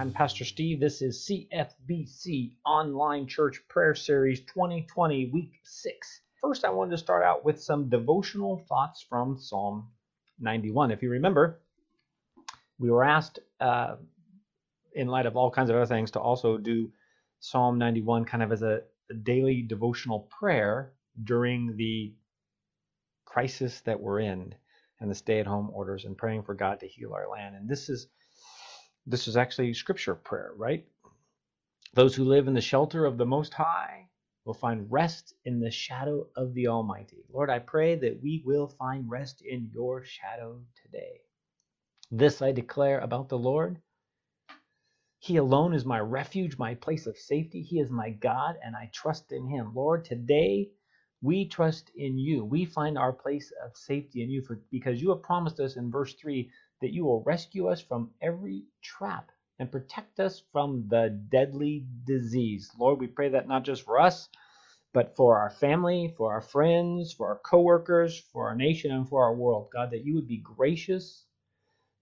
I'm Pastor Steve. This is CFBC Online Church Prayer Series 2020, Week 6. First, I wanted to start out with some devotional thoughts from Psalm 91. If you remember, we were asked, uh, in light of all kinds of other things, to also do Psalm 91 kind of as a, daily devotional prayer during the crisis that we're in and the stay at home orders and praying for God to heal our land. And this is this is actually scripture prayer, right? Those who live in the shelter of the Most High will find rest in the shadow of the Almighty. Lord, I pray that we will find rest in your shadow today. This I declare about the Lord. He alone is my refuge, my place of safety. He is my God, and I trust in him. Lord, today we trust in you. We find our place of safety in you for, because you have promised us in verse 3 that you will rescue us from every trap and protect us from the deadly disease. Lord, we pray that not just for us, but for our family, for our friends, for our coworkers, for our nation, and for our world. God, that you would be gracious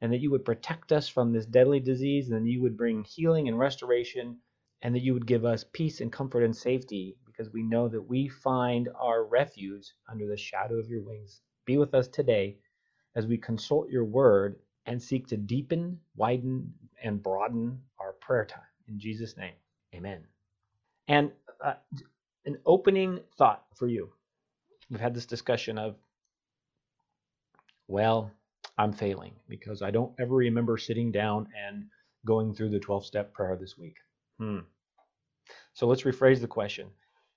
and that you would protect us from this deadly disease, and that you would bring healing and restoration, and that you would give us peace and comfort and safety because we know that we find our refuge under the shadow of your wings. Be with us today as we consult your word and seek to deepen, widen, and broaden our prayer time. In Jesus' name, amen. And uh, an opening thought for you. We've had this discussion of, well, I'm failing because I don't ever remember sitting down and going through the 12 step prayer this week. Hmm. So let's rephrase the question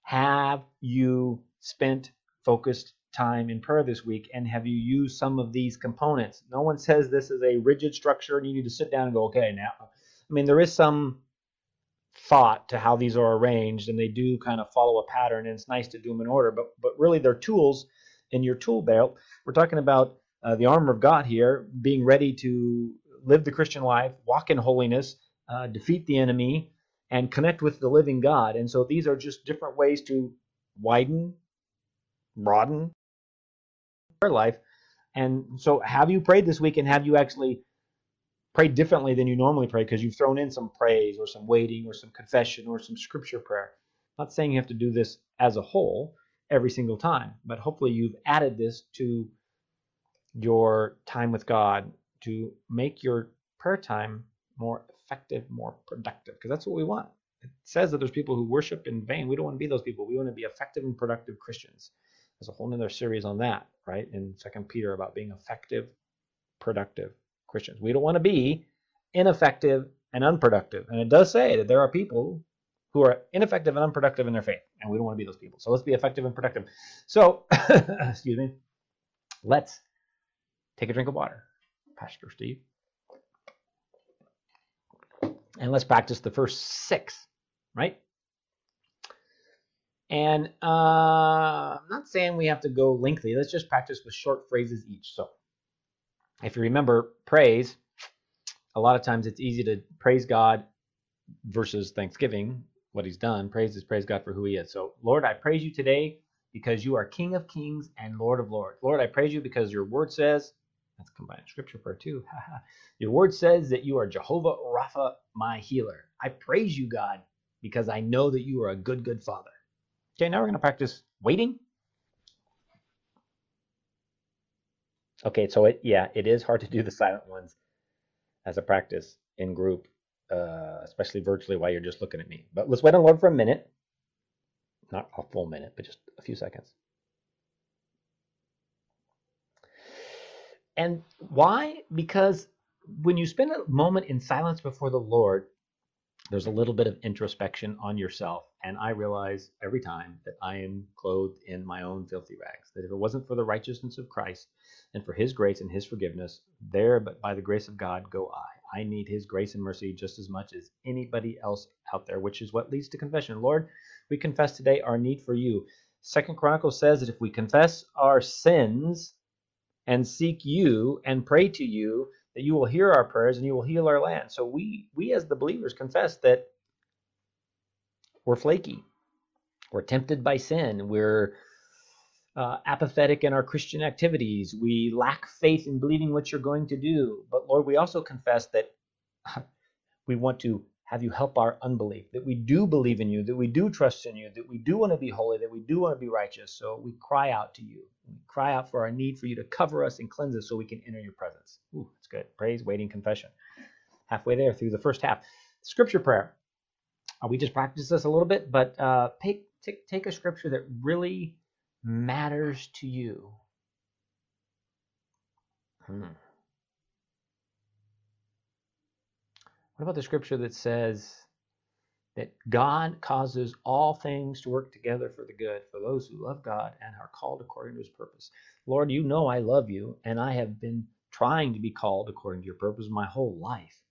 Have you spent focused time in prayer this week and have you used some of these components? No one says this is a rigid structure and you need to sit down and go, okay, now. I mean, there is some thought to how these are arranged and they do kind of follow a pattern and it's nice to do them in order, but, but really they're tools in your tool belt. We're talking about uh, the armor of God here, being ready to live the Christian life, walk in holiness, uh, defeat the enemy, and connect with the living God. And so these are just different ways to widen, broaden, prayer life. And so, have you prayed this week and have you actually prayed differently than you normally pray because you've thrown in some praise or some waiting or some confession or some scripture prayer? I'm not saying you have to do this as a whole every single time, but hopefully you've added this to your time with God to make your prayer time more effective, more productive, because that's what we want. It says that there's people who worship in vain. We don't want to be those people. We want to be effective and productive Christians. There's a whole other series on that, right? In Second Peter about being effective, productive Christians. We don't want to be ineffective and unproductive. And it does say that there are people who are ineffective and unproductive in their faith, and we don't want to be those people. So let's be effective and productive. So, excuse me, let's take a drink of water, Pastor Steve. And let's practice the first six, right? And uh, I'm not saying we have to go lengthy. Let's just practice with short phrases each. So, if you remember praise, a lot of times it's easy to praise God versus thanksgiving, what He's done. Praise is praise God for who He is. So, Lord, I praise you today because you are King of kings and Lord of lords. Lord, I praise you because your word says, that's combined scripture prayer too. your word says that you are Jehovah Rapha, my healer. I praise you, God, because I know that you are a good, good Father. Okay, now we're going to practice waiting. Okay, so it yeah, it is hard to do the silent ones as a practice in group, uh, especially virtually while you're just looking at me. But let's wait on Lord for a minute. Not a full minute, but just a few seconds. And why? Because when you spend a moment in silence before the Lord, there's a little bit of introspection on yourself. And I realize every time that I am clothed in my own filthy rags. That if it wasn't for the righteousness of Christ and for his grace and his forgiveness, there, but by the grace of God, go I. I need his grace and mercy just as much as anybody else out there, which is what leads to confession. Lord, we confess today our need for you. Second Chronicles says that if we confess our sins and seek you and pray to you, that you will hear our prayers and you will heal our land. So we we as the believers confess that we're flaky. We're tempted by sin. We're uh, apathetic in our Christian activities. We lack faith in believing what you're going to do. But Lord, we also confess that we want to have you help our unbelief, that we do believe in you, that we do trust in you, that we do want to be holy, that we do want to be righteous. So we cry out to you. We cry out for our need for you to cover us and cleanse us so we can enter your presence. Ooh, that's good. Praise, waiting, confession. Halfway there through the first half. Scripture prayer. Uh, we just practiced this a little bit, but uh, take, take, take a scripture that really matters to you. Hmm. What about the scripture that says that God causes all things to work together for the good for those who love God and are called according to his purpose? Lord, you know I love you, and I have been trying to be called according to your purpose my whole life.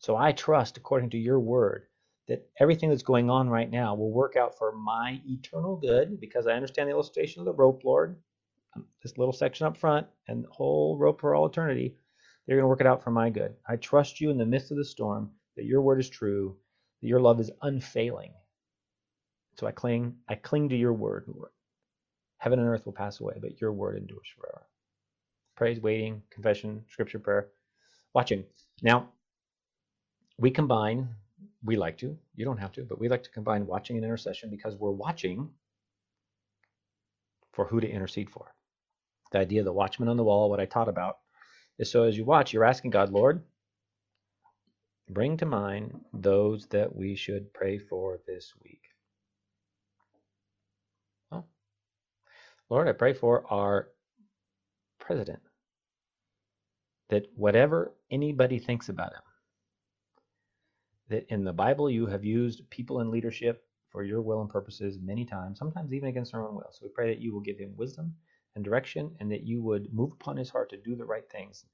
So I trust, according to your word, that everything that's going on right now will work out for my eternal good because I understand the illustration of the rope, Lord. Um, this little section up front and the whole rope for all eternity. They're going to work it out for my good. I trust you in the midst of the storm that your word is true, that your love is unfailing. So I cling, I cling to your word, Lord. Heaven and earth will pass away, but your word endures forever. Praise, waiting, confession, scripture, prayer, watching. Now, we combine, we like to, you don't have to, but we like to combine watching and intercession because we're watching for who to intercede for. The idea of the watchman on the wall, what I taught about, is so as you watch, you're asking God, Lord, bring to mind those that we should pray for this week. Well, Lord, I pray for our president that whatever anybody thinks about him, that in the Bible you have used people in leadership for your will and purposes many times, sometimes even against their own will. So we pray that you will give him wisdom and direction, and that you would move upon his heart to do the right things.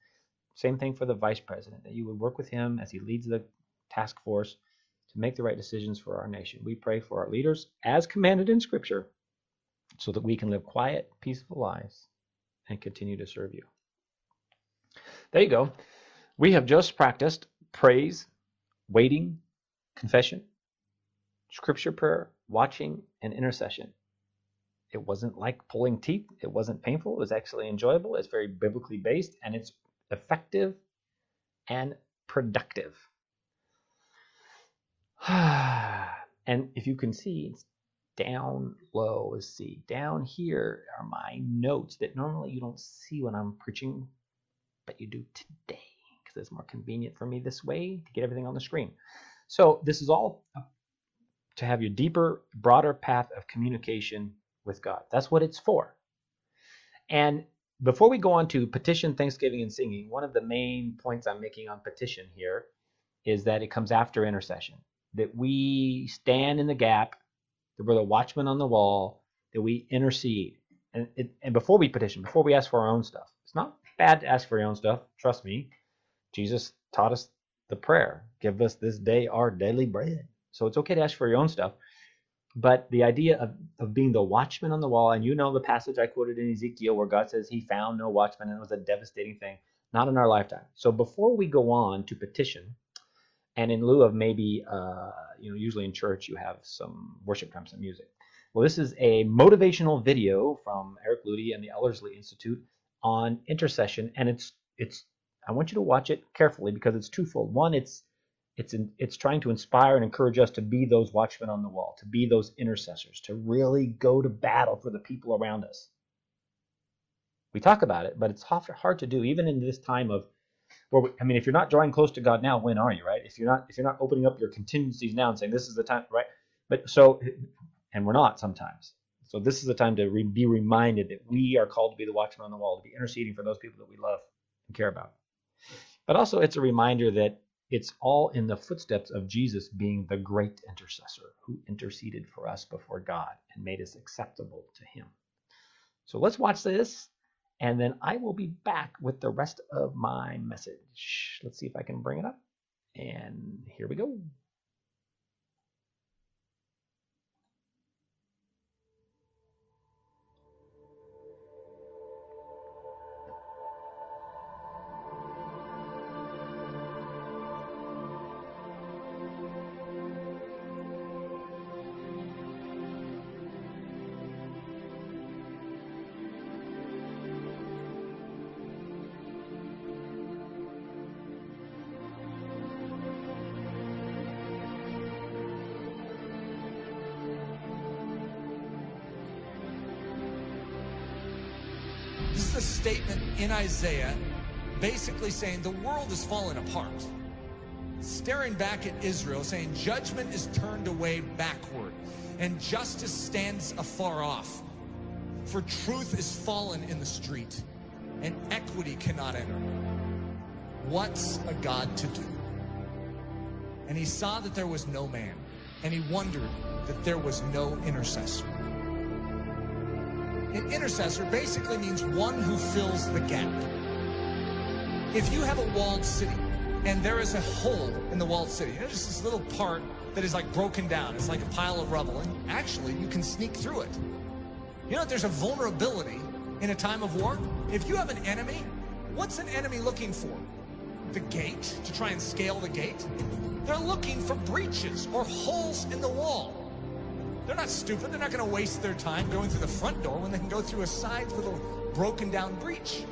Same thing for the vice president, that you would work with him as he leads the task force to make the right decisions for our nation. We pray for our leaders as commanded in Scripture so that we can live quiet, peaceful lives and continue to serve you. There you go. We have just practiced praise, waiting, confession, scripture prayer, watching, and intercession. It wasn't like pulling teeth. It wasn't painful. It was actually enjoyable. It's very biblically based and it's effective and productive. and if you can see, it's down low is C. Down here are my notes that normally you don't see when I'm preaching, but you do today because it's more convenient for me this way to get everything on the screen. So this is all to have your deeper, broader path of communication with God. That's what it's for. And before we go on to petition, thanksgiving, and singing, one of the main points I'm making on petition here is that it comes after intercession. That we stand in the gap, that we're the watchman on the wall, that we intercede. And, it, and before we petition, before we ask for our own stuff, it's not bad to ask for your own stuff. Trust me. Jesus taught us the prayer give us this day our daily bread. So it's okay to ask for your own stuff. But the idea of, of being the watchman on the wall, and you know the passage I quoted in Ezekiel where God says he found no watchman and it was a devastating thing, not in our lifetime. So before we go on to petition, and in lieu of maybe, uh, you know, usually in church you have some worship time, some music. Well, this is a motivational video from Eric Ludy and the Ellerslie Institute on intercession, and it's it's. I want you to watch it carefully because it's twofold. One, it's it's in, it's trying to inspire and encourage us to be those watchmen on the wall, to be those intercessors, to really go to battle for the people around us. We talk about it, but it's hard to do, even in this time of, well, I mean, if you're not drawing close to God now, when are you, right? If you're not, if you're not opening up your contingencies now and saying this is the time, right? But so, and we're not sometimes. So this is the time to re- be reminded that we are called to be the watchmen on the wall, to be interceding for those people that we love and care about. But also, it's a reminder that it's all in the footsteps of Jesus being the great intercessor who interceded for us before God and made us acceptable to Him. So let's watch this, and then I will be back with the rest of my message. Let's see if I can bring it up. And here we go. Statement in Isaiah basically saying the world is falling apart. Staring back at Israel, saying judgment is turned away backward and justice stands afar off. For truth is fallen in the street and equity cannot enter. What's a God to do? And he saw that there was no man, and he wondered that there was no intercessor. An intercessor basically means one who fills the gap. If you have a walled city and there is a hole in the walled city, know, just this little part that is like broken down, it's like a pile of rubble, and actually you can sneak through it. You know, there's a vulnerability in a time of war. If you have an enemy, what's an enemy looking for? The gate, to try and scale the gate? They're looking for breaches or holes in the wall. They're not stupid. They're not going to waste their time going through the front door when they can go through a side little broken down breach.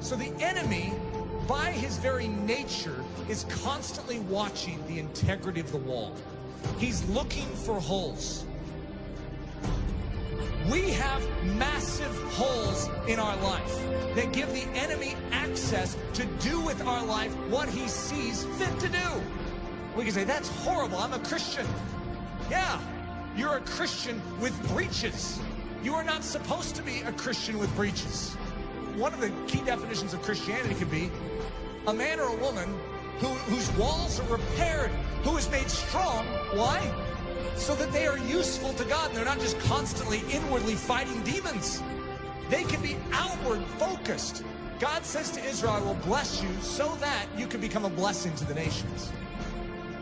So the enemy, by his very nature, is constantly watching the integrity of the wall. He's looking for holes. We have massive holes in our life that give the enemy access to do with our life what he sees fit to do. We can say, that's horrible. I'm a Christian. Yeah, you're a Christian with breaches. You are not supposed to be a Christian with breaches. One of the key definitions of Christianity could be a man or a woman who, whose walls are repaired, who is made strong. Why? So that they are useful to God and they're not just constantly inwardly fighting demons. They can be outward focused. God says to Israel, I will bless you so that you can become a blessing to the nations.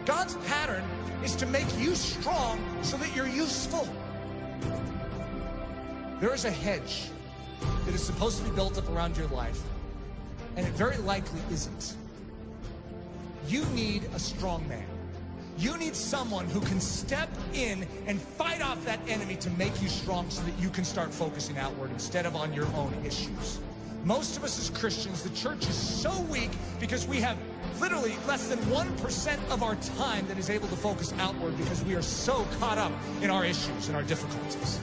God's pattern is to make you strong so that you're useful. There is a hedge that is supposed to be built up around your life, and it very likely isn't. You need a strong man. You need someone who can step in and fight off that enemy to make you strong so that you can start focusing outward instead of on your own issues. Most of us as Christians, the church is so weak because we have literally less than 1% of our time that is able to focus outward because we are so caught up in our issues and our difficulties.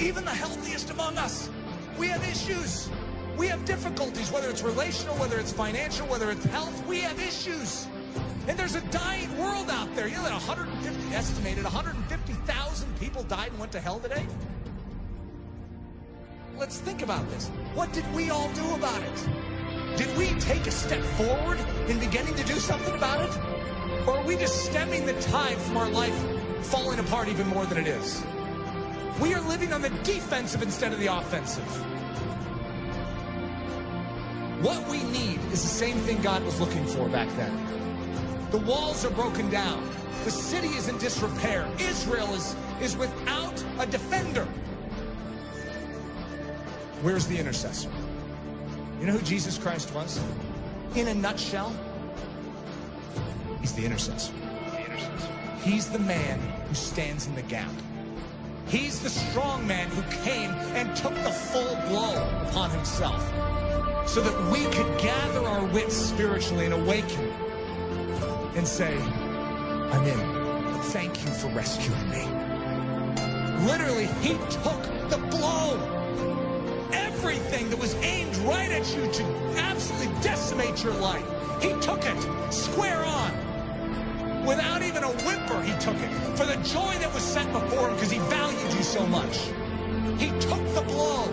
Even the healthiest among us, we have issues. We have difficulties, whether it's relational, whether it's financial, whether it's health, we have issues. And there's a dying world out there. You know that 150, estimated 150,000 people died and went to hell today? Let's think about this. What did we all do about it? Did we take a step forward in beginning to do something about it? Or are we just stemming the tide from our life falling apart even more than it is? We are living on the defensive instead of the offensive. What we need is the same thing God was looking for back then. The walls are broken down. The city is in disrepair. Israel is, is without a defender. Where's the intercessor? You know who Jesus Christ was? In a nutshell, he's the intercessor. He's the man who stands in the gap. He's the strong man who came and took the full blow upon himself so that we could gather our wits spiritually and awaken and say, I'm in. Thank you for rescuing me. Literally, he took the blow. Everything that was aimed right at you to absolutely decimate your life, he took it square on. Without even a whimper, he took it for the joy that was set before him because he valued you so much. He took the blow.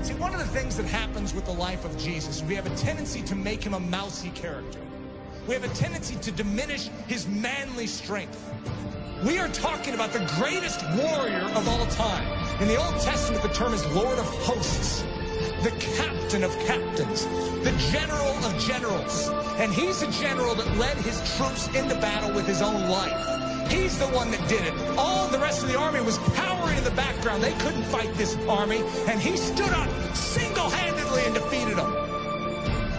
See, one of the things that happens with the life of Jesus, we have a tendency to make him a mousy character. We have a tendency to diminish his manly strength. We are talking about the greatest warrior of all time. In the Old Testament, the term is Lord of Hosts, the captain of captains, the general of generals. And he's a general that led his troops into battle with his own life. He's the one that did it. All the rest of the army was cowering in the background. They couldn't fight this army. And he stood up single-handedly and defeated them.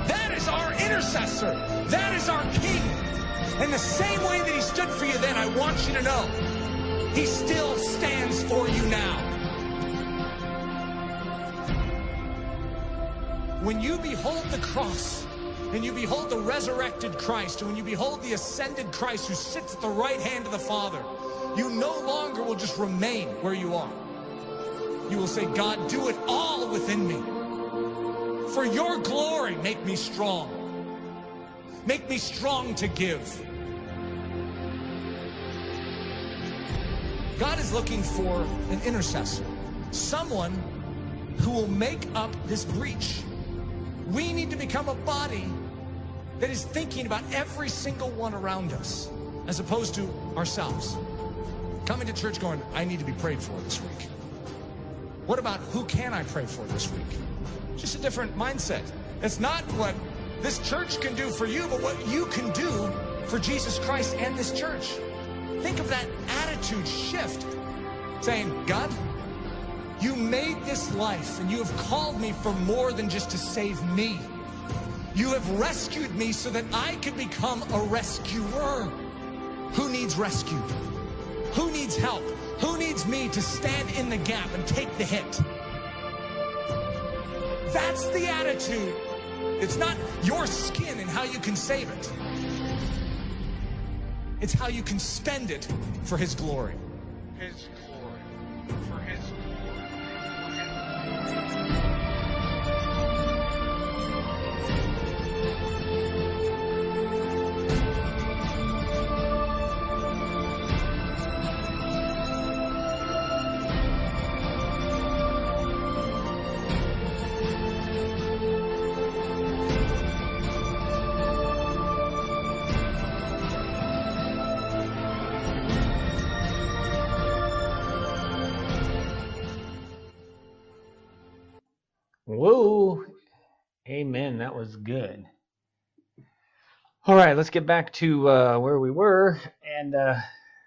That is our intercessor. That is our king. And the same way that he stood for you then, I want you to know, he still stands for you now. When you behold the cross, and you behold the resurrected Christ, and when you behold the ascended Christ who sits at the right hand of the Father, you no longer will just remain where you are. you will say, God, do it all within me. For your glory, make me strong. Make me strong to give. God is looking for an intercessor, someone who will make up this breach. We need to become a body that is thinking about every single one around us as opposed to ourselves. Coming to church going, I need to be prayed for this week. What about who can I pray for this week? Just a different mindset. It's not what this church can do for you, but what you can do for Jesus Christ and this church. Think of that attitude shift. Saying, God, you made this life and you have called me for more than just to save me. You have rescued me so that I could become a rescuer. Who needs rescue? Who needs help? Who needs me to stand in the gap and take the hit? That's the attitude. It's not your skin and how you can save it. It's how you can spend it for His glory. His glory. Amen. That was good. All right, let's get back to uh, where we were. And uh,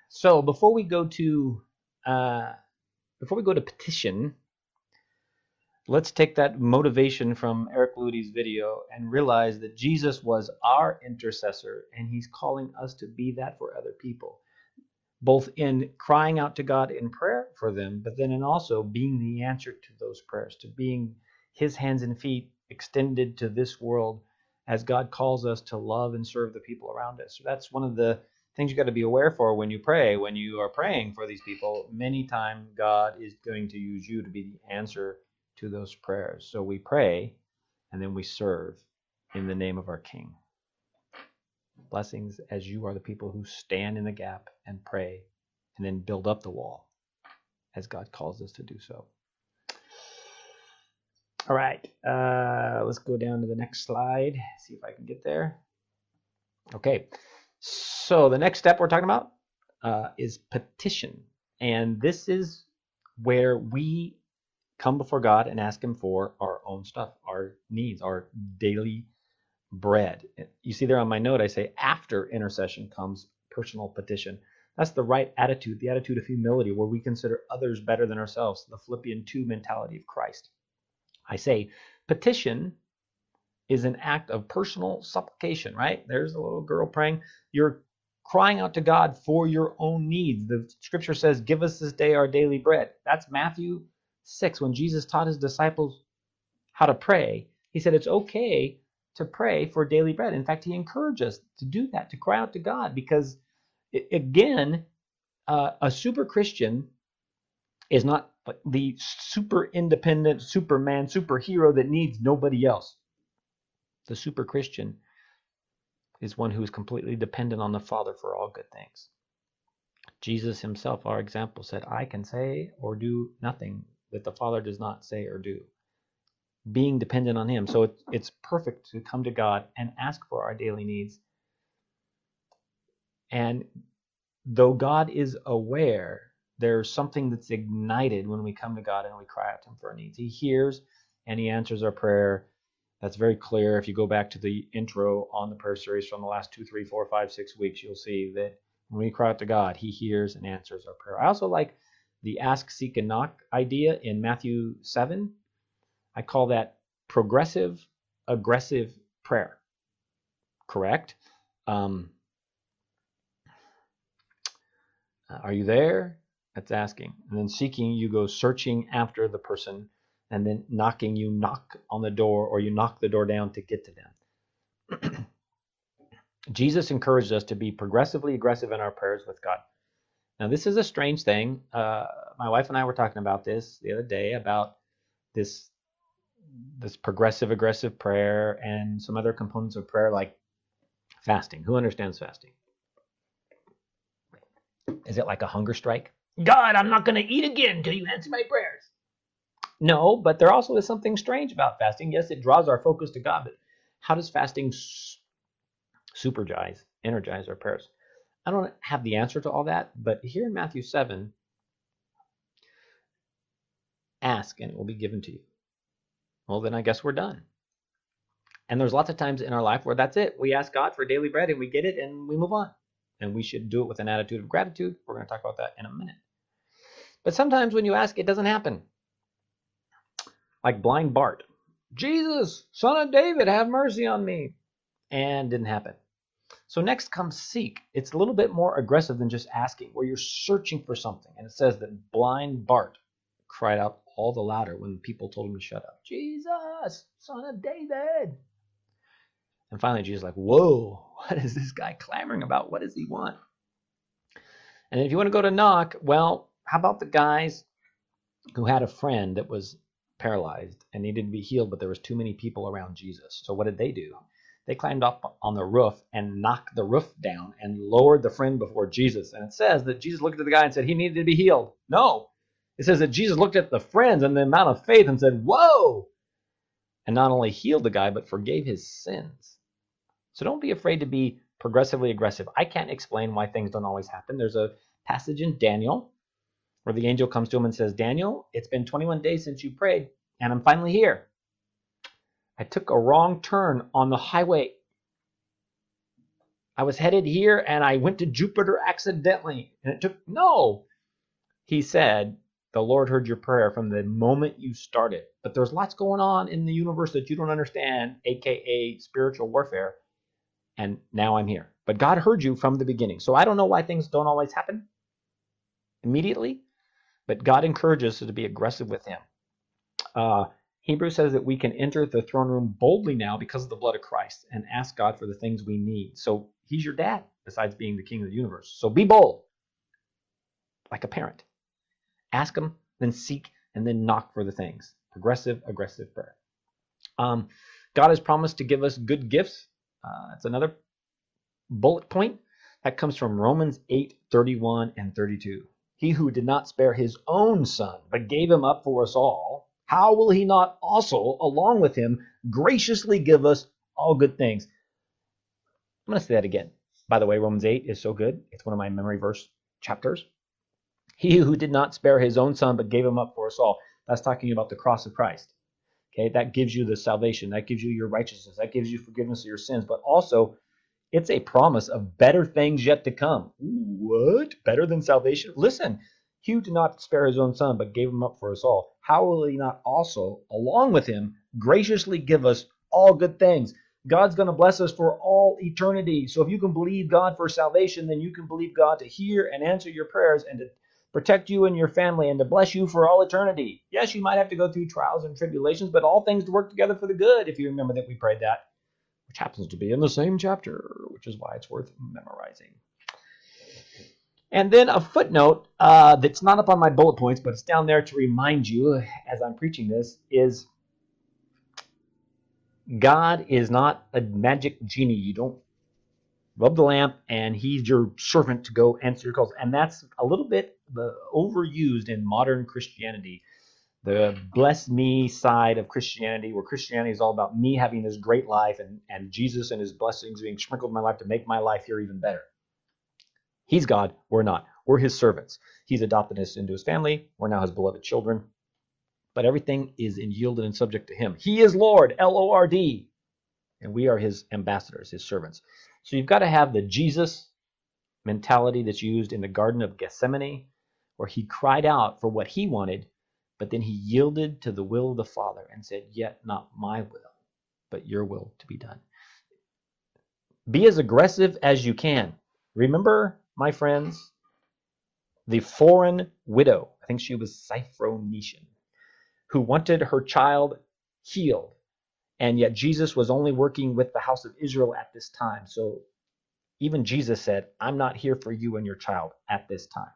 so before we go to uh, before we go to petition, let's take that motivation from Eric Ludy's video and realize that Jesus was our intercessor and he's calling us to be that for other people. Both in crying out to God in prayer for them, but then in also being the answer to those prayers, to being his hands and feet extended to this world as God calls us to love and serve the people around us. So that's one of the things you got to be aware for when you pray. When you are praying for these people, many times God is going to use you to be the answer to those prayers. So we pray and then we serve in the name of our King. Blessings as you are the people who stand in the gap and pray and then build up the wall as God calls us to do so. All right, uh, let's go down to the next slide. See if I can get there. Okay, so the next step we're talking about uh, is petition, and this is where we come before God and ask Him for our own stuff, our needs, our daily bread. You see there on my note, I say after intercession comes personal petition. That's the right attitude, the attitude of humility, where we consider others better than ourselves, the Philippian 2 mentality of Christ. I say petition is an act of personal supplication, right? There's a little girl praying. You're crying out to God for your own needs. The scripture says, Give us this day our daily bread. That's Matthew 6. When Jesus taught his disciples how to pray, he said it's okay to pray for daily bread. In fact, he encouraged us to do that, to cry out to God, because again, uh, a super Christian is not the super independent Superman, superhero that needs nobody else. The super Christian is one who is completely dependent on the Father for all good things. Jesus himself, our example, said, I can say or do nothing that the Father does not say or do. Being dependent on Him. So it, it's perfect to come to God and ask for our daily needs. And though God is aware there's something that's ignited when we come to God and we cry out to Him for our needs. He hears and He answers our prayer. That's very clear. If you go back to the intro on the prayer series from the last two, three, four, five, six weeks, you'll see that when we cry out to God, He hears and answers our prayer. I also like the ask, seek, and knock idea in Matthew 7. I call that progressive, aggressive prayer. Correct? Um, are you there? That's asking. And then seeking, you go searching after the person. And then knocking, you knock on the door or you knock the door down to get to them. Jesus encouraged us to be progressively aggressive in our prayers with God. Now, this is a strange thing. Uh, my wife and I were talking about this the other day about this this progressive aggressive prayer and some other components of prayer like fasting. Who understands fasting? Is it like a hunger strike? God, I'm not going to eat again until you answer my prayers. No, but there also is something strange about fasting. Yes, it draws our focus to God, but how does fasting supergize, energize our prayers? I don't have the answer to all that, but here in Matthew 7, ask and it will be given to you. Well, then I guess we're done. And there's lots of times in our life where that's it. We ask God for daily bread and we get it and we move on. And we should do it with an attitude of gratitude. We're going to talk about that in a minute. But sometimes when you ask, it doesn't happen. Like blind Bart Jesus, son of David, have mercy on me. And didn't happen. So next comes seek. It's a little bit more aggressive than just asking, where you're searching for something. And it says that blind Bart cried out all the louder when people told him to shut up. Jesus, son of David. And finally, Jesus like, whoa, what is this guy clamoring about? What does he want? And if you want to go to knock, well, how about the guys who had a friend that was paralyzed and needed to be healed, but there was too many people around Jesus. So what did they do? They climbed up on the roof and knocked the roof down and lowered the friend before Jesus. And it says that Jesus looked at the guy and said he needed to be healed. No. It says that Jesus looked at the friends and the amount of faith and said, Whoa! And not only healed the guy, but forgave his sins. So don't be afraid to be progressively aggressive. I can't explain why things don't always happen. There's a passage in Daniel where the angel comes to him and says, Daniel, it's been 21 days since you prayed, and I'm finally here. I took a wrong turn on the highway. I was headed here and I went to Jupiter accidentally. And it took, no. He said, The Lord heard your prayer from the moment you started. But there's lots going on in the universe that you don't understand, aka spiritual warfare. And now I'm here. But God heard you from the beginning. So I don't know why things don't always happen immediately. But God encourages us to be aggressive with Him. Uh, Hebrews says that we can enter the throne room boldly now because of the blood of Christ and ask God for the things we need. So He's your dad, besides being the King of the universe. So be bold, like a parent. Ask Him, then seek, and then knock for the things. Progressive, aggressive prayer. Um, God has promised to give us good gifts. Uh, that's another bullet point. That comes from Romans 8 31 and 32. He who did not spare his own son, but gave him up for us all, how will he not also, along with him, graciously give us all good things? I'm going to say that again. By the way, Romans 8 is so good. It's one of my memory verse chapters. He who did not spare his own son, but gave him up for us all. That's talking about the cross of Christ. Okay, that gives you the salvation. That gives you your righteousness. That gives you forgiveness of your sins. But also, it's a promise of better things yet to come. What? Better than salvation? Listen, he did not spare his own son, but gave him up for us all. How will he not also, along with him, graciously give us all good things? God's going to bless us for all eternity. So if you can believe God for salvation, then you can believe God to hear and answer your prayers and to protect you and your family and to bless you for all eternity. Yes, you might have to go through trials and tribulations, but all things work together for the good if you remember that we prayed that happens to be in the same chapter, which is why it's worth memorizing. And then a footnote uh, that's not up on my bullet points, but it's down there to remind you as I'm preaching this is God is not a magic genie. You don't rub the lamp and he's your servant to go answer your calls. And that's a little bit overused in modern Christianity the bless me side of Christianity, where Christianity is all about me having this great life and, and Jesus and his blessings being sprinkled in my life to make my life here even better. He's God, we're not. We're his servants. He's adopted us into his family. We're now his beloved children. But everything is in yielded and subject to him. He is Lord, L O R D. And we are his ambassadors, his servants. So you've got to have the Jesus mentality that's used in the Garden of Gethsemane, where he cried out for what he wanted but then he yielded to the will of the Father and said, Yet not my will, but your will to be done. Be as aggressive as you can. Remember, my friends, the foreign widow, I think she was Syrophoenician, who wanted her child healed. And yet Jesus was only working with the house of Israel at this time. So even Jesus said, I'm not here for you and your child at this time.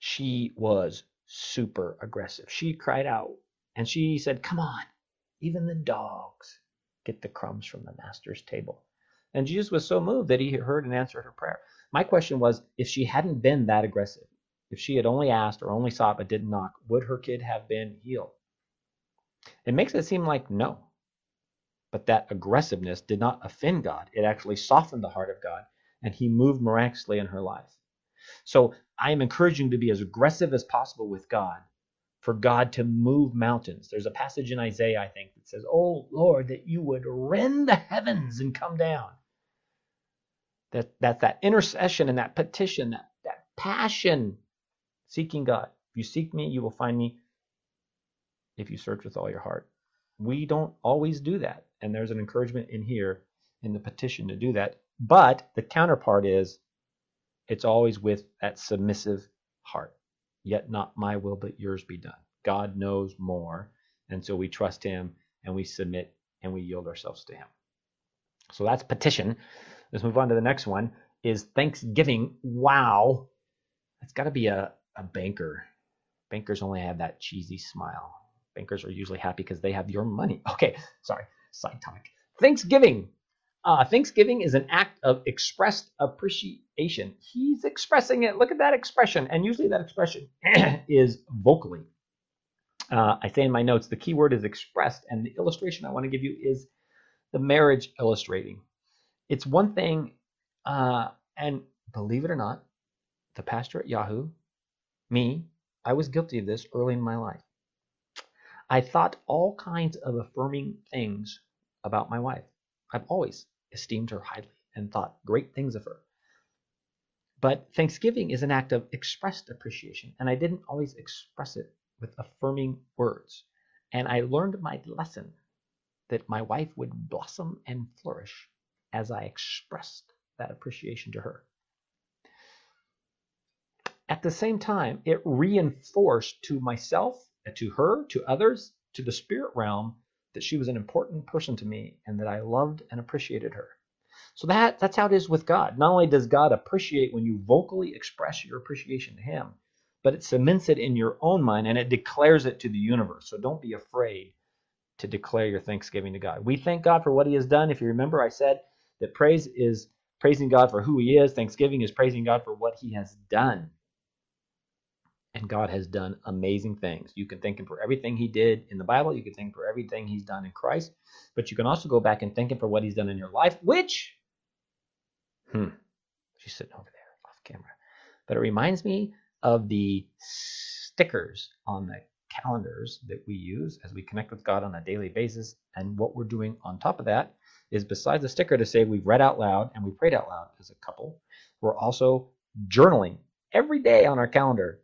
she was super aggressive. She cried out and she said, Come on, even the dogs get the crumbs from the master's table. And Jesus was so moved that he heard and answered her prayer. My question was if she hadn't been that aggressive, if she had only asked or only sought but didn't knock, would her kid have been healed? It makes it seem like no. But that aggressiveness did not offend God. It actually softened the heart of God, and he moved miraculously in her life. So I am encouraging to be as aggressive as possible with God for God to move mountains. There's a passage in Isaiah, I think, that says, Oh Lord, that you would rend the heavens and come down. That, that that intercession and that petition, that, that passion seeking God. If you seek me, you will find me if you search with all your heart. We don't always do that. And there's an encouragement in here in the petition to do that. But the counterpart is it's always with that submissive heart. Yet not my will, but yours be done. God knows more. And so we trust him and we submit and we yield ourselves to him. So that's petition. Let's move on to the next one is thanksgiving. Wow. That's got to be a, a banker. Bankers only have that cheesy smile. Bankers are usually happy because they have your money. Okay, sorry, side topic. Thanksgiving. Uh, Thanksgiving is an act of expressed appreciation. He's expressing it. Look at that expression. And usually that expression is vocally. Uh, I say in my notes, the key word is expressed. And the illustration I want to give you is the marriage illustrating. It's one thing, uh, and believe it or not, the pastor at Yahoo, me, I was guilty of this early in my life. I thought all kinds of affirming things about my wife. I've always esteemed her highly and thought great things of her. But Thanksgiving is an act of expressed appreciation, and I didn't always express it with affirming words. And I learned my lesson that my wife would blossom and flourish as I expressed that appreciation to her. At the same time, it reinforced to myself, to her, to others, to the spirit realm that she was an important person to me and that I loved and appreciated her. So that that's how it is with God. Not only does God appreciate when you vocally express your appreciation to him, but it cements it in your own mind and it declares it to the universe. So don't be afraid to declare your thanksgiving to God. We thank God for what he has done. If you remember, I said that praise is praising God for who he is, thanksgiving is praising God for what he has done. And God has done amazing things. You can thank him for everything he did in the Bible, you can thank him for everything he's done in Christ, but you can also go back and thank him for what he's done in your life, which hmm, she's sitting over there off camera. But it reminds me of the stickers on the calendars that we use as we connect with God on a daily basis. And what we're doing on top of that is besides the sticker to say we've read out loud and we prayed out loud as a couple, we're also journaling every day on our calendar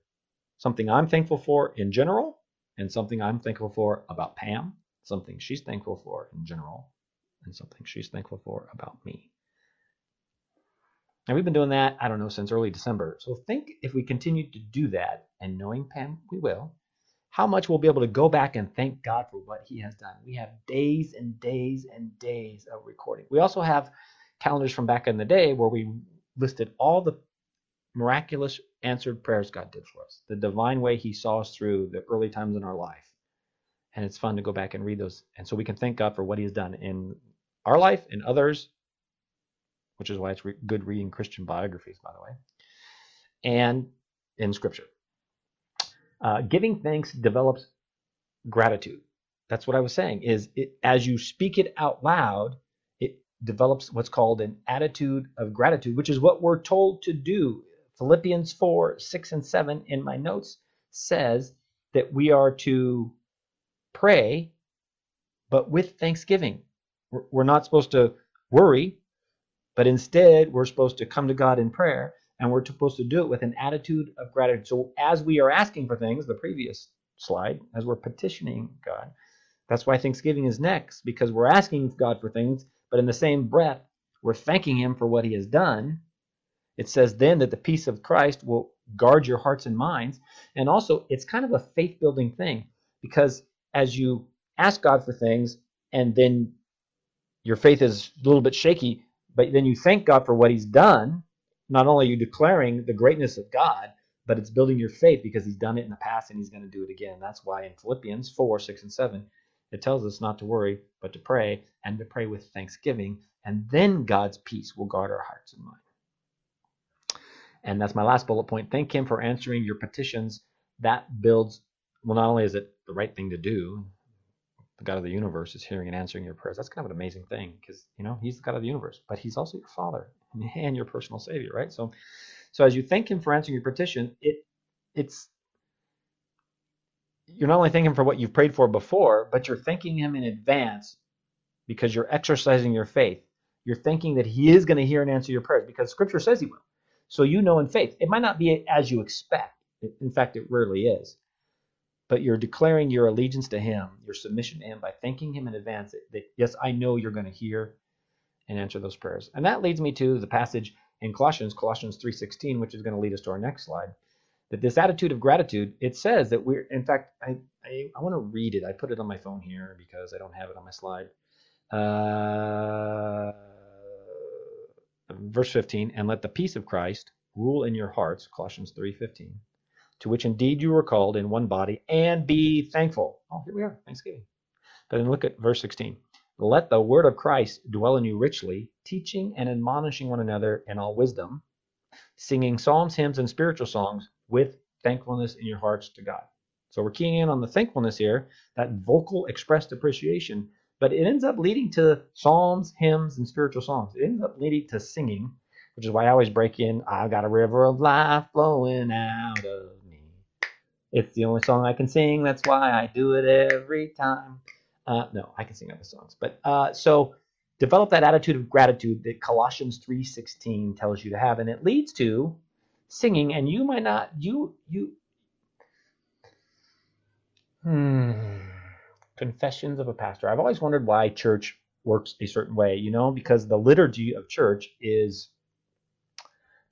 something I'm thankful for in general and something I'm thankful for about Pam, something she's thankful for in general, and something she's thankful for about me. And we've been doing that, I don't know, since early December. So think if we continue to do that, and knowing Pam, we will, how much we'll be able to go back and thank God for what He has done. We have days and days and days of recording. We also have calendars from back in the day where we listed all the miraculous answered prayers God did for us, the divine way He saw us through the early times in our life. And it's fun to go back and read those. And so we can thank God for what He has done in our life, and others, which is why it's re- good reading Christian biographies, by the way, and in Scripture. Uh, giving thanks develops gratitude. That's what I was saying. Is it, as you speak it out loud, it develops what's called an attitude of gratitude, which is what we're told to do. Philippians 4, 6, and 7 in my notes says that we are to pray, but with thanksgiving. We're not supposed to worry, but instead we're supposed to come to God in prayer and we're supposed to do it with an attitude of gratitude. So as we are asking for things, the previous slide, as we're petitioning God, that's why Thanksgiving is next, because we're asking God for things, but in the same breath, we're thanking Him for what He has done. It says then that the peace of Christ will guard your hearts and minds. And also, it's kind of a faith building thing, because as you ask God for things and then your faith is a little bit shaky, but then you thank God for what He's done, not only are you declaring the greatness of God, but it's building your faith because he's done it in the past and he's going to do it again. That's why in Philippians 4, 6, and 7, it tells us not to worry, but to pray and to pray with thanksgiving. And then God's peace will guard our hearts and mind. And that's my last bullet point. Thank Him for answering your petitions. That builds, well, not only is it the right thing to do, the God of the universe is hearing and answering your prayers. That's kind of an amazing thing because, you know, He's the God of the universe, but He's also your Father and your personal Savior, right? So, so as you thank Him for answering your petition, it it's you're not only thanking Him for what you've prayed for before, but you're thanking Him in advance because you're exercising your faith. You're thinking that He is going to hear and answer your prayers because Scripture says He will. So you know in faith. It might not be as you expect. In fact, it rarely is. But you're declaring your allegiance to Him, your submission to Him by thanking Him in advance that, yes, I know you're going to hear and answer those prayers. And that leads me to the passage in Colossians, Colossians 3:16, which is going to lead us to our next slide. That this attitude of gratitude, it says that we're, in fact, I, I, I want to read it. I put it on my phone here because I don't have it on my slide. Uh, verse 15, and let the peace of Christ rule in your hearts, Colossians 3:15, to which indeed you were called in one body, and be thankful. Oh, here we are, Thanksgiving. But then look at verse 16. Let the word of Christ dwell in you richly, teaching and admonishing one another in all wisdom, singing psalms, hymns, and spiritual songs with thankfulness in your hearts to God. So we're keying in on the thankfulness here, that vocal expressed appreciation, but it ends up leading to psalms, hymns, and spiritual songs. It ends up leading to singing, which is why I always break in, I've got a river of life flowing out of me. It's the only song I can sing, that's why I do it every time. Uh, no, I can sing other songs. But uh, so develop that attitude of gratitude that Colossians 3:16 tells you to have, and it leads to singing. And you might not, you you. Hmm. Confessions of a pastor. I've always wondered why church works a certain way, you know, because the liturgy of church is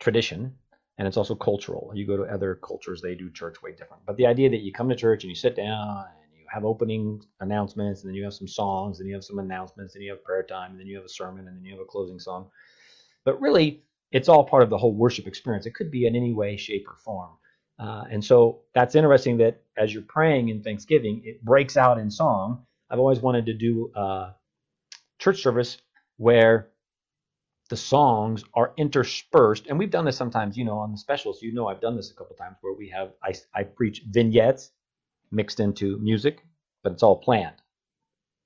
tradition and it's also cultural. You go to other cultures, they do church way different. But the idea that you come to church and you sit down and you have opening announcements, and then you have some songs, and you have some announcements, and you have prayer time, and then you have a sermon, and then you have a closing song. But really, it's all part of the whole worship experience. It could be in any way, shape, or form. Uh, and so that's interesting that as you're praying in Thanksgiving, it breaks out in song. I've always wanted to do a church service where the songs are interspersed, and we've done this sometimes, you know, on the specials. You know, I've done this a couple times where we have I, I preach vignettes mixed into music, but it's all planned.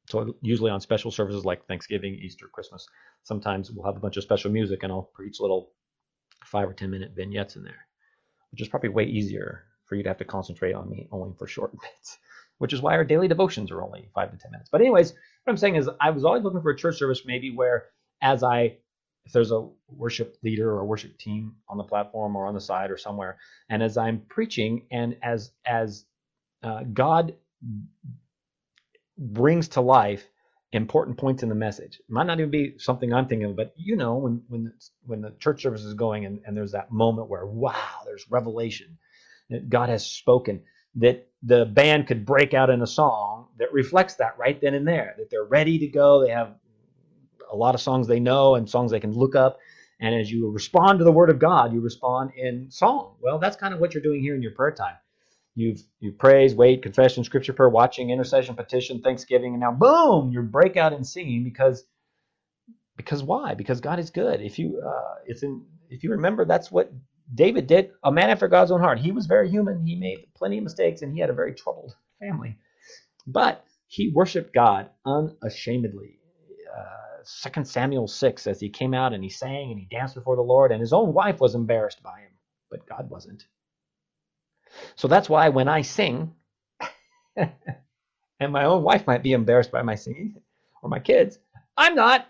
So usually on special services like Thanksgiving, Easter, Christmas, sometimes we'll have a bunch of special music and I'll preach little five or ten minute vignettes in there, which is probably way easier for you to have to concentrate on me only for short bits, which is why our daily devotions are only five to ten minutes. But anyways, what I'm saying is I was always looking for a church service maybe where as I if there's a worship leader or a worship team on the platform or on the side or somewhere, and as I'm preaching and as as uh, God brings to life important points in the message. It might not even be something I'm thinking of, but you know, when when the, when the church service is going and, and there's that moment where wow, there's revelation that God has spoken, that the band could break out in a song that reflects that right then and there, that they're ready to go. They have a lot of songs they know and songs they can look up. And as you respond to the word of God, you respond in song. Well, that's kind of what you're doing here in your prayer time. You've you praise, wait, confession, scripture prayer, watching, intercession, petition, thanksgiving, and now boom, you break out in singing because because why? Because God is good. If you uh, it's in if you remember, that's what David did. A man after God's own heart. He was very human. He made plenty of mistakes, and he had a very troubled family. But he worshipped God unashamedly. Uh, 2 Samuel 6 as he came out and he sang and he danced before the Lord, and his own wife was embarrassed by him, but God wasn't. So that's why when I sing, and my own wife might be embarrassed by my singing, or my kids, I'm not,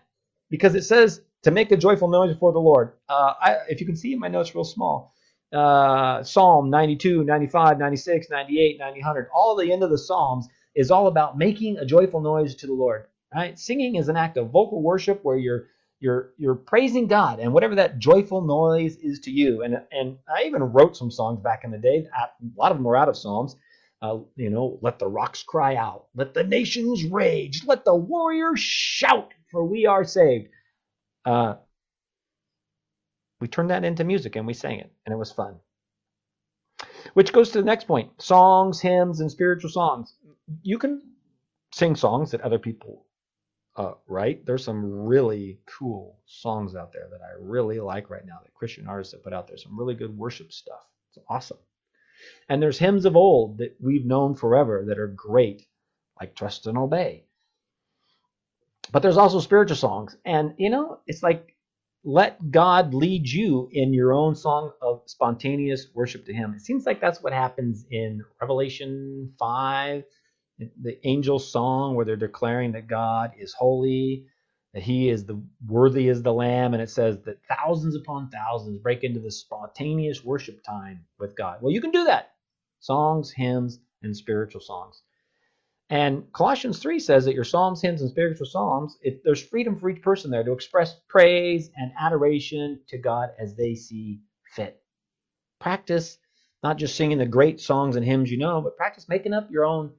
because it says to make a joyful noise before the Lord. Uh, I, if you can see my notes real small, uh, Psalm 92, 95, 96, 98, 900, all the end of the Psalms is all about making a joyful noise to the Lord. Right? Singing is an act of vocal worship where you're you're you're praising God and whatever that joyful noise is to you. And and I even wrote some songs back in the day. A lot of them were out of Psalms. Uh, you know, let the rocks cry out, let the nations rage, let the warriors shout, for we are saved. Uh, we turned that into music and we sang it, and it was fun. Which goes to the next point songs, hymns, and spiritual songs. You can sing songs that other people uh, write. There's some really cool songs out there that I really like right now that Christian artists have put out there. Some really good worship stuff. It's awesome. And there's hymns of old that we've known forever that are great, like Trust and Obey. But there's also spiritual songs. And, you know, it's like let God lead you in your own song of spontaneous worship to Him. It seems like that's what happens in Revelation 5, the angel song where they're declaring that God is holy, that He is the worthy as the Lamb, and it says that thousands upon thousands break into the spontaneous worship time with God. Well, you can do that. Songs, hymns, and spiritual songs. And Colossians 3 says that your psalms, hymns, and spiritual psalms, it, there's freedom for each person there to express praise and adoration to God as they see fit. Practice not just singing the great songs and hymns you know, but practice making up your own.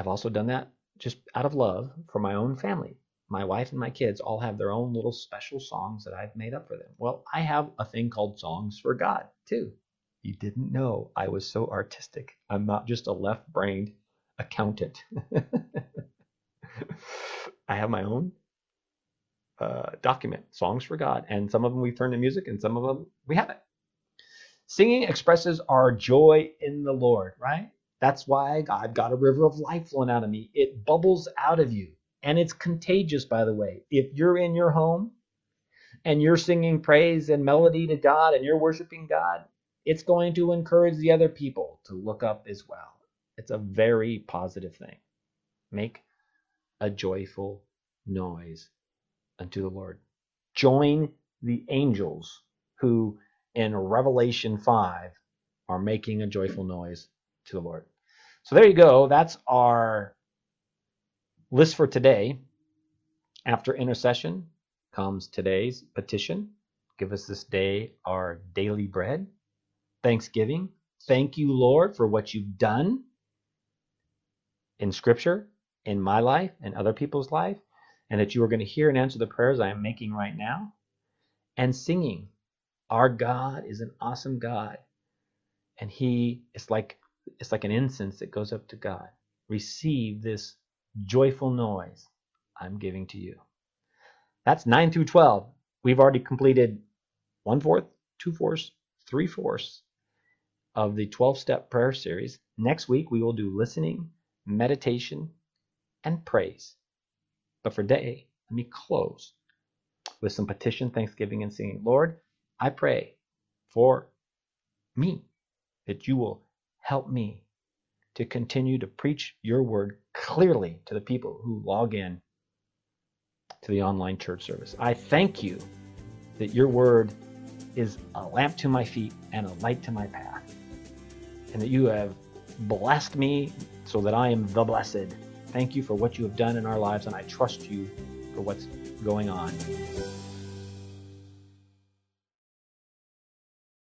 I've also done that just out of love for my own family. My wife and my kids all have their own little special songs that I've made up for them. Well, I have a thing called Songs for God, too. You didn't know I was so artistic. I'm not just a left brained accountant. I have my own uh, document, Songs for God, and some of them we've turned to music and some of them we haven't. Singing expresses our joy in the Lord, right? That's why I've got a river of life flowing out of me. It bubbles out of you. And it's contagious, by the way. If you're in your home and you're singing praise and melody to God and you're worshiping God, it's going to encourage the other people to look up as well. It's a very positive thing. Make a joyful noise unto the Lord. Join the angels who in Revelation 5 are making a joyful noise to the Lord. So there you go. That's our list for today. After intercession comes today's petition. Give us this day our daily bread thanksgiving. Thank you, Lord, for what you've done in Scripture, in my life, and other people's life, and that you are going to hear and answer the prayers I am making right now. And singing, Our God is an awesome God, and He is like it's like an incense that goes up to God. Receive this joyful noise I'm giving to you. That's 9 through 12. We've already completed one fourth, two fourths, three fourths, of the 12 step prayer series. Next week, we will do listening, meditation, and praise. But for today, let me close with some petition, thanksgiving, and singing. Lord, I pray for me that you will help me to continue to preach your word clearly to the people who log in to the online church service. I thank you that your word is a lamp to my feet and a light to my path and that you have blessed me so that I am the blessed. Thank you for what you have done in our lives, and I trust you for what's going on.